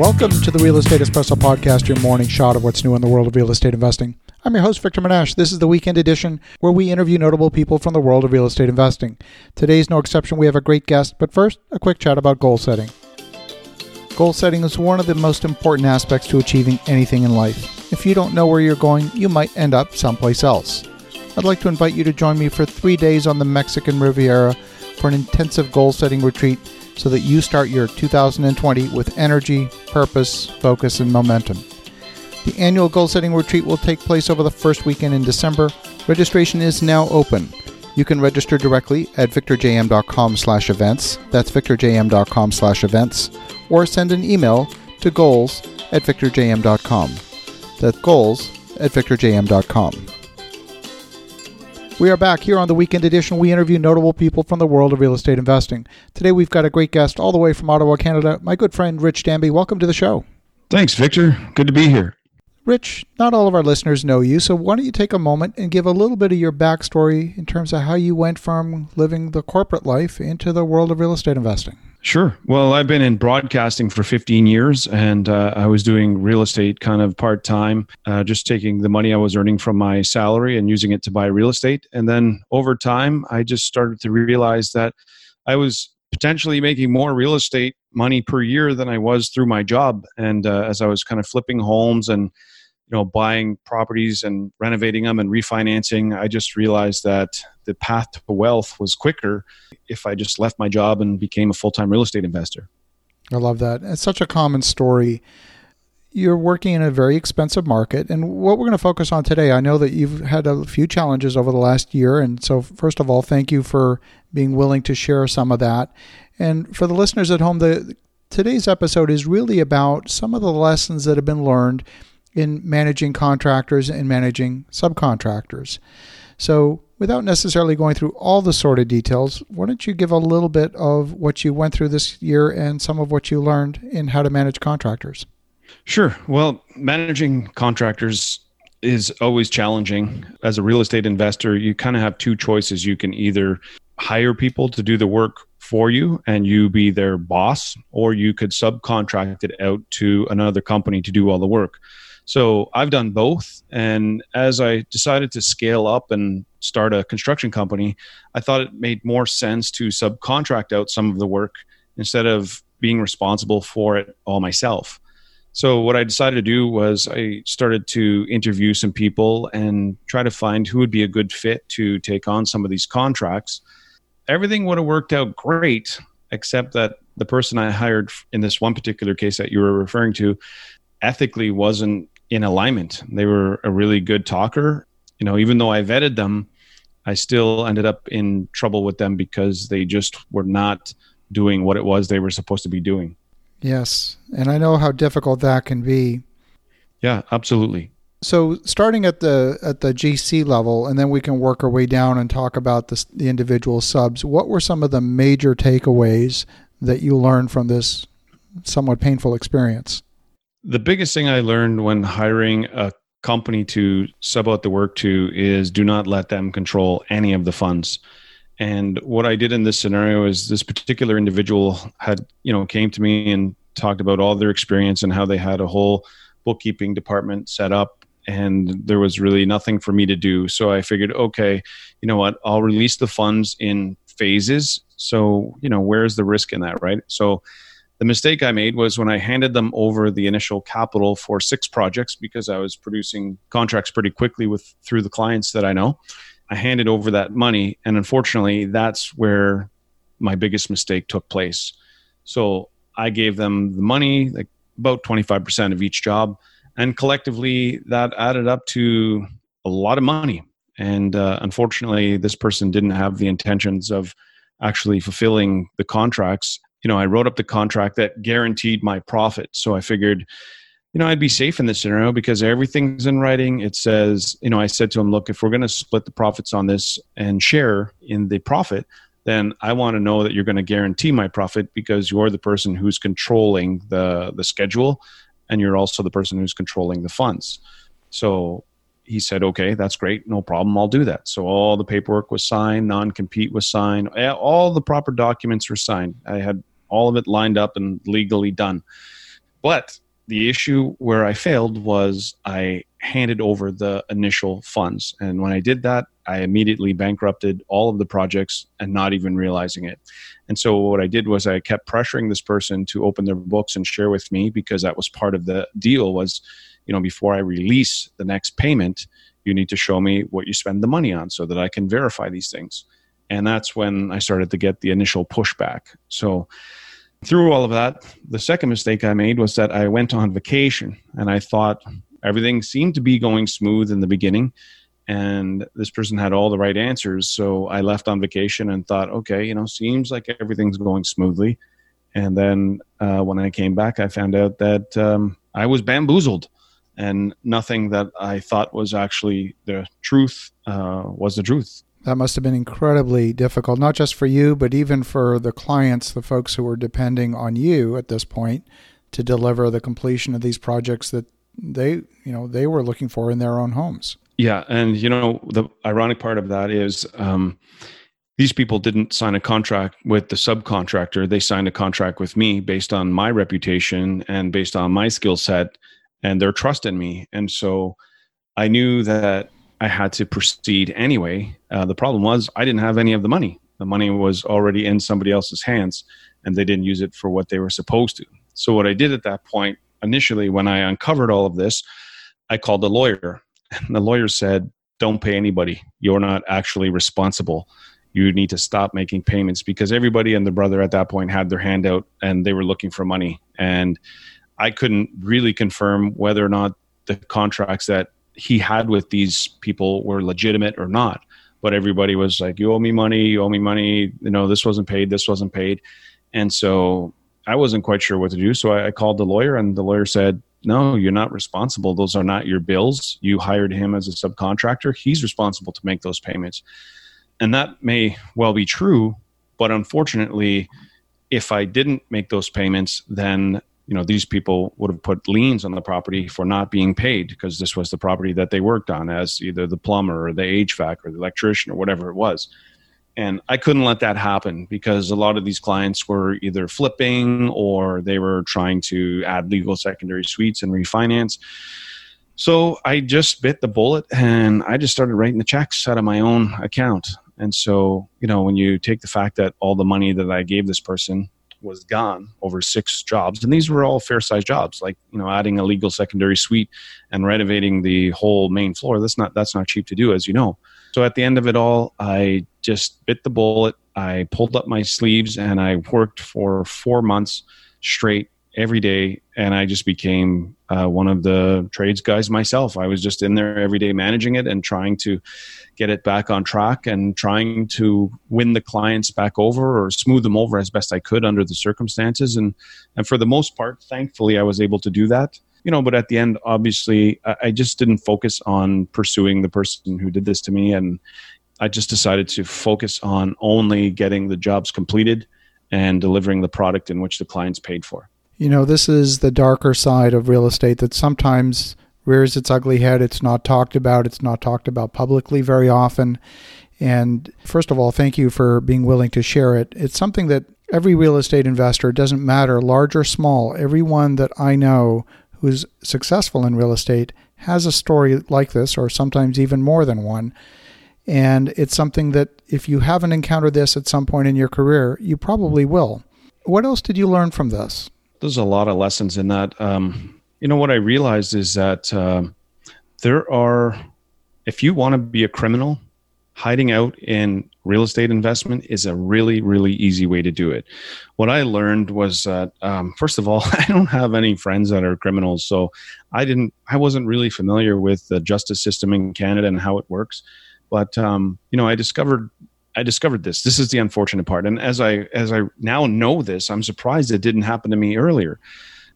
Welcome to the Real Estate Espresso Podcast, your morning shot of what's new in the world of real estate investing. I'm your host, Victor Menasce. This is the weekend edition where we interview notable people from the world of real estate investing. Today's no exception. We have a great guest, but first, a quick chat about goal setting. Goal setting is one of the most important aspects to achieving anything in life. If you don't know where you're going, you might end up someplace else. I'd like to invite you to join me for three days on the Mexican Riviera for an intensive goal setting retreat so that you start your 2020 with energy, purpose, focus, and momentum. The annual goal setting retreat will take place over the first weekend in December. Registration is now open. You can register directly at victorjm.com slash events. That's victorjm.com slash events. Or send an email to goals at victorjm.com. That's goals at victorjm.com. We are back here on the weekend edition. We interview notable people from the world of real estate investing. Today we've got a great guest all the way from Ottawa, Canada, my good friend Rich Danby. Welcome to the show. Thanks, Victor. Good to be here. Rich, not all of our listeners know you, so why don't you take a moment and give a little bit of your backstory in terms of how you went from living the corporate life into the world of real estate investing? Sure. Well, I've been in broadcasting for 15 years and uh, I was doing real estate kind of part time, uh, just taking the money I was earning from my salary and using it to buy real estate. And then over time, I just started to realize that I was potentially making more real estate money per year than I was through my job. And uh, as I was kind of flipping homes and you know buying properties and renovating them and refinancing i just realized that the path to wealth was quicker if i just left my job and became a full-time real estate investor i love that it's such a common story you're working in a very expensive market and what we're going to focus on today i know that you've had a few challenges over the last year and so first of all thank you for being willing to share some of that and for the listeners at home the today's episode is really about some of the lessons that have been learned in managing contractors and managing subcontractors. So, without necessarily going through all the sort of details, why don't you give a little bit of what you went through this year and some of what you learned in how to manage contractors? Sure. Well, managing contractors is always challenging. As a real estate investor, you kind of have two choices. You can either hire people to do the work for you and you be their boss, or you could subcontract it out to another company to do all the work. So I've done both. And as I decided to scale up and start a construction company, I thought it made more sense to subcontract out some of the work instead of being responsible for it all myself. So what I decided to do was I started to interview some people and try to find who would be a good fit to take on some of these contracts. Everything would have worked out great, except that the person I hired in this one particular case that you were referring to ethically wasn't in alignment. They were a really good talker. You know, even though I vetted them, I still ended up in trouble with them because they just were not doing what it was they were supposed to be doing. Yes, and I know how difficult that can be. Yeah, absolutely. So, starting at the at the GC level, and then we can work our way down and talk about the, the individual subs. What were some of the major takeaways that you learned from this somewhat painful experience? The biggest thing I learned when hiring a company to sub out the work to is do not let them control any of the funds. And what I did in this scenario is this particular individual had, you know, came to me and talked about all their experience and how they had a whole bookkeeping department set up and there was really nothing for me to do. So I figured, okay, you know what, I'll release the funds in phases. So, you know, where's the risk in that, right? So the mistake I made was when I handed them over the initial capital for six projects because I was producing contracts pretty quickly with through the clients that I know. I handed over that money, and unfortunately, that's where my biggest mistake took place. So I gave them the money, like about 25% of each job, and collectively that added up to a lot of money. And uh, unfortunately, this person didn't have the intentions of actually fulfilling the contracts you know, I wrote up the contract that guaranteed my profit. So I figured, you know, I'd be safe in this scenario because everything's in writing. It says, you know, I said to him, look, if we're going to split the profits on this and share in the profit, then I want to know that you're going to guarantee my profit because you're the person who's controlling the the schedule and you're also the person who's controlling the funds. So he said, okay, that's great. No problem. I'll do that. So all the paperwork was signed, non compete was signed, all the proper documents were signed. I had all of it lined up and legally done. But the issue where I failed was I handed over the initial funds. And when I did that, I immediately bankrupted all of the projects and not even realizing it. And so what I did was I kept pressuring this person to open their books and share with me because that was part of the deal was, you know, before I release the next payment, you need to show me what you spend the money on so that I can verify these things. And that's when I started to get the initial pushback. So through all of that, the second mistake I made was that I went on vacation and I thought everything seemed to be going smooth in the beginning and this person had all the right answers so i left on vacation and thought okay you know seems like everything's going smoothly. And then uh, when i came back i found out that um, i was bamboozled and nothing that i thought was actually the truth uh, was the truth that must have been incredibly difficult not just for you but even for the clients the folks who were depending on you at this point to deliver the completion of these projects that they you know they were looking for in their own homes. Yeah and you know the ironic part of that is um, these people didn't sign a contract with the subcontractor. They signed a contract with me based on my reputation and based on my skill set and their trust in me. And so i knew that i had to proceed anyway uh, the problem was i didn't have any of the money the money was already in somebody else's hands and they didn't use it for what they were supposed to so what i did at that point initially, when I uncovered all of this, I called the lawyer. And the lawyer said, Don't pay anybody. You're not actually responsible. You need to stop making payments because everybody and the brother at that point had their hand out and they were looking for money. And I couldn't really confirm whether or not the contracts that he had with these people were legitimate or not. But everybody was like, You owe me money, you owe me money, you know, this wasn't paid, this wasn't paid. And so I wasn't quite sure what to do. So I, I called the lawyer, and the lawyer said, no, you're not responsible. Those are not your bills. You hired him as a subcontractor. He's responsible to make those payments. And that may well be true, but unfortunately, if I didn't make those payments, then you know these people would have put liens on the property for not being paid because this was the property that they worked on as either the plumber or the HVAC or the electrician or whatever it was. And I couldn't let that happen because a lot of these clients were either flipping or they were trying to add legal secondary suites and refinance. So I just bit the bullet and I just started writing the checks out of my own account. And so, you know, when you take the fact that all the money that I gave this person was gone over six jobs, and these were all fair sized jobs, like you know, adding a legal secondary suite and renovating the whole main floor. That's not that's not cheap to do, as you know. So at the end of it all, I just bit the bullet. I pulled up my sleeves and I worked for four months straight every day. And I just became uh, one of the trades guys myself. I was just in there every day managing it and trying to get it back on track and trying to win the clients back over or smooth them over as best I could under the circumstances. And, and for the most part, thankfully, I was able to do that you know but at the end obviously i just didn't focus on pursuing the person who did this to me and i just decided to focus on only getting the jobs completed and delivering the product in which the clients paid for you know this is the darker side of real estate that sometimes rears its ugly head it's not talked about it's not talked about publicly very often and first of all thank you for being willing to share it it's something that every real estate investor doesn't matter large or small everyone that i know who's successful in real estate has a story like this, or sometimes even more than one. And it's something that if you haven't encountered this at some point in your career, you probably will. What else did you learn from this? There's a lot of lessons in that. Um, you know, what I realized is that uh, there are, if you want to be a criminal, hiding out in real estate investment is a really really easy way to do it what i learned was that um, first of all i don't have any friends that are criminals so i didn't i wasn't really familiar with the justice system in canada and how it works but um, you know i discovered i discovered this. This is the unfortunate part. And as i as i now know this i'm surprised it didn't happen to me earlier.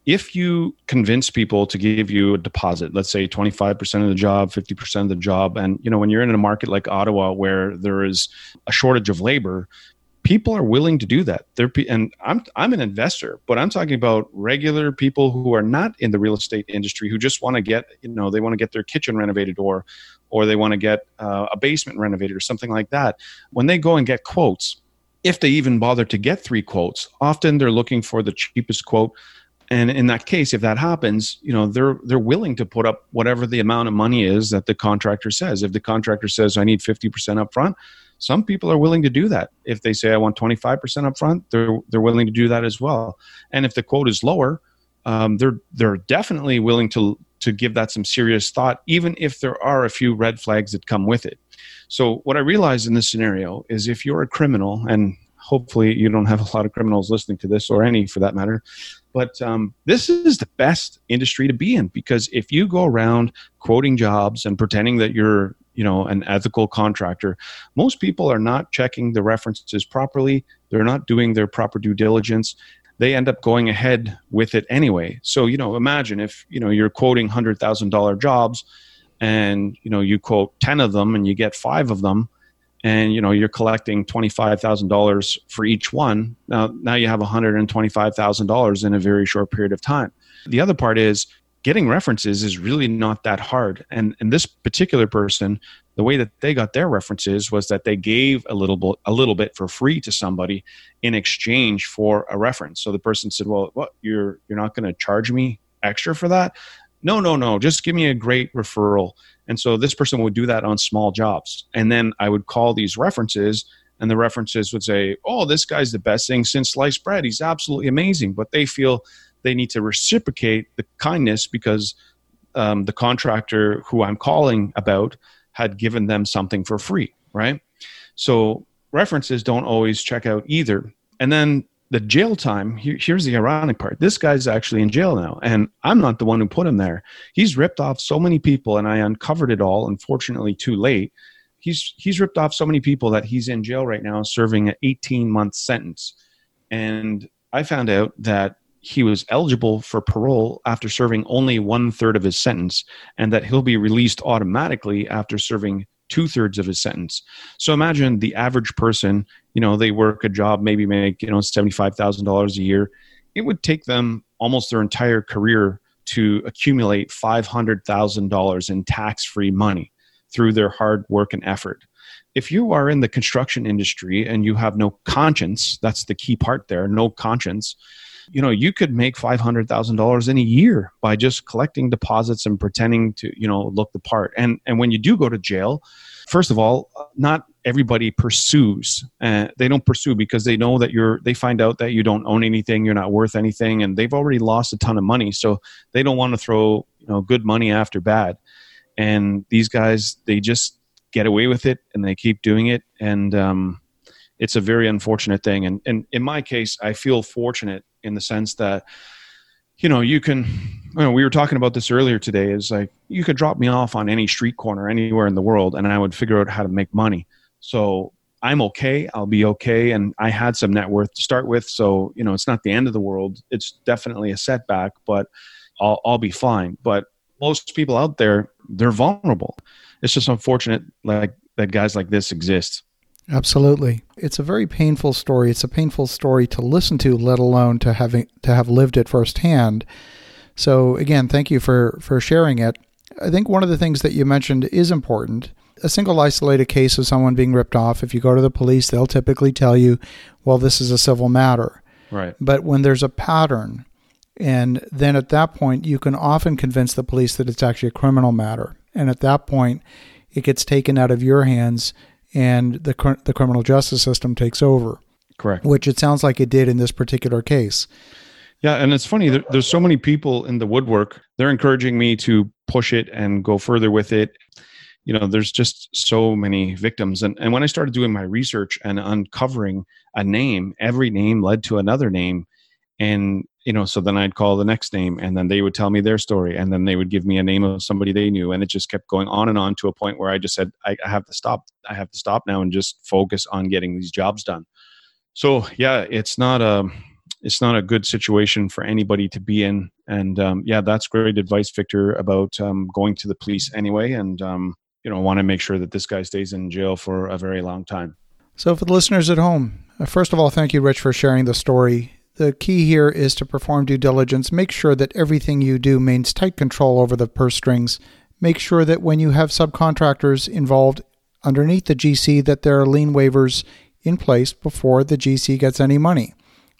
If you convince people to give you a deposit let's say 25% of the job 50% of the job and you know when you're in a market like ottawa where there is a shortage of labor people are willing to do that. They're, and I'm, I'm an investor but i'm talking about regular people who are not in the real estate industry who just want to get you know they want to get their kitchen renovated or or they want to get uh, a basement renovated or something like that when they go and get quotes if they even bother to get three quotes often they're looking for the cheapest quote And in that case, if that happens, you know they're they're willing to put up whatever the amount of money is that the contractor says. If the contractor says I need fifty percent up front, some people are willing to do that. If they say I want twenty five percent up front, they're they're willing to do that as well. And if the quote is lower, um, they're they're definitely willing to to give that some serious thought, even if there are a few red flags that come with it. So what I realized in this scenario is if you're a criminal and hopefully you don't have a lot of criminals listening to this or any for that matter but um, this is the best industry to be in because if you go around quoting jobs and pretending that you're you know an ethical contractor most people are not checking the references properly they're not doing their proper due diligence they end up going ahead with it anyway. So you know imagine if you know you're quoting $100000 jobs and you know you quote 10 of them and you get five of them and you know you're collecting $25,000 for each one. Now now you have $125,000 in a very short period of time. The other part is getting references is really not that hard. And and this particular person the way that they got their references was that they gave a little bit a little bit for free to somebody in exchange for a reference so the person said well what you're you're not going to charge me extra for that no no no just give me a great referral and so this person would do that on small jobs. And then I would call these references, and the references would say, Oh, this guy's the best thing since sliced bread. He's absolutely amazing. But they feel they need to reciprocate the kindness because um, the contractor who I'm calling about had given them something for free, right? So references don't always check out either. And then the jail time here's the ironic part this guy's actually in jail now and i'm not the one who put him there he's ripped off so many people and i uncovered it all unfortunately too late he's he's ripped off so many people that he's in jail right now serving an 18 month sentence and i found out that he was eligible for parole after serving only one third of his sentence and that he'll be released automatically after serving two thirds of his sentence. So imagine the average person, you know, they work a job, maybe make, you know, $75,000 a year. It would take them almost their entire career to accumulate $500,000 in tax free money through their hard work and effort. If you are in the construction industry and you have no conscience, that's the key part there, no conscience, you know you could make $500000 in a year by just collecting deposits and pretending to you know look the part. And and when you do go to jail first of all not everybody pursues uh, they don't pursue because they know that you're they find out that you don't own anything you're not worth anything and they've already lost a ton of money. So they don't want to throw you know good money after bad. And these guys they just get away with it and they keep doing it. And um, it's a very unfortunate thing. And, and in my case i feel fortunate in the sense that you know you can you know, we were talking about this earlier today is like you could drop me off on any street corner anywhere in the world and i would figure out how to make money. So i'm okay i'll be okay and i had some net worth to start with. So you know it's not the end of the world it's definitely a setback but i'll, I'll be fine. But most people out there they're vulnerable. It's just unfortunate like that guys like this exist Absolutely. It's a very painful story. It's a painful story to listen to, let alone to having to have lived it firsthand. So again, thank you for for sharing it. I think one of the things that you mentioned is important. A single isolated case of someone being ripped off, if you go to the police, they'll typically tell you, well, this is a civil matter. Right. But when there's a pattern, and then at that point, you can often convince the police that it's actually a criminal matter. And at that point, it gets taken out of your hands and the the criminal justice system takes over. Correct. Which it sounds like it did in this particular case. Yeah, and it's funny. There, there's so many people in the woodwork. They're encouraging me to push it and go further with it. You know, there's just so many victims, and and when I started doing my research and uncovering a name, every name led to another name, and you know so then i'd call the next name and then they would tell me their story and then they would give me a name of somebody they knew and it just kept going on and on to a point where i just said i, I have to stop i have to stop now and just focus on getting these jobs done. So yeah it's not a it's not a good situation for anybody to be in and um, yeah that's great advice victor about um, going to the police anyway and um, you know want to make sure that this guy stays in jail for a very long time. So for the listeners at home uh, first of all thank you rich for sharing the story the key here is to perform due diligence. Make sure that everything you do means tight control over the purse strings. Make sure that when you have subcontractors involved underneath the GC that there are lien waivers in place before the GC gets any money.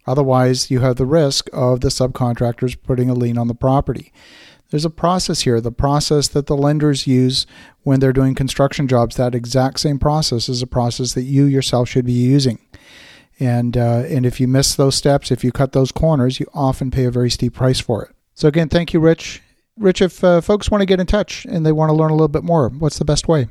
Otherwise, you have the risk of the subcontractors putting a lien on the property. There's a process here, the process that the lenders use when they're doing construction jobs. That exact same process is a process that you yourself should be using. And uh, and if you miss those steps, if you cut those corners, you often pay a very steep price for it. So again, thank you, Rich. Rich, if uh, folks want to get in touch and they want to learn a little bit more, what's the best way?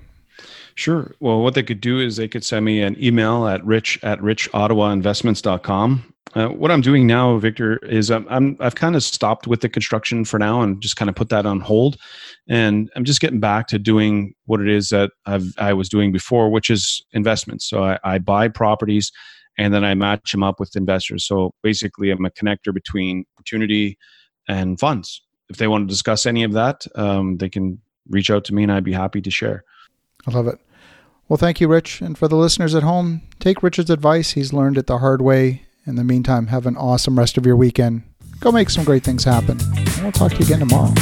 Sure. Well, what they could do is they could send me an email at rich at richottawainvestments.com. Uh, what I'm doing now, Victor, is I'm, I'm I've kind of stopped with the construction for now and just kind of put that on hold, and I'm just getting back to doing what it is that I've I was doing before, which is investments. So I, I buy properties, and then I match them up with investors. So basically, I'm a connector between opportunity and funds. If they want to discuss any of that, um, they can reach out to me, and I'd be happy to share. I love it. Well, thank you, Rich. And for the listeners at home, take Richard's advice. He's learned it the hard way. In the meantime, have an awesome rest of your weekend. Go make some great things happen. And we'll talk to you again tomorrow.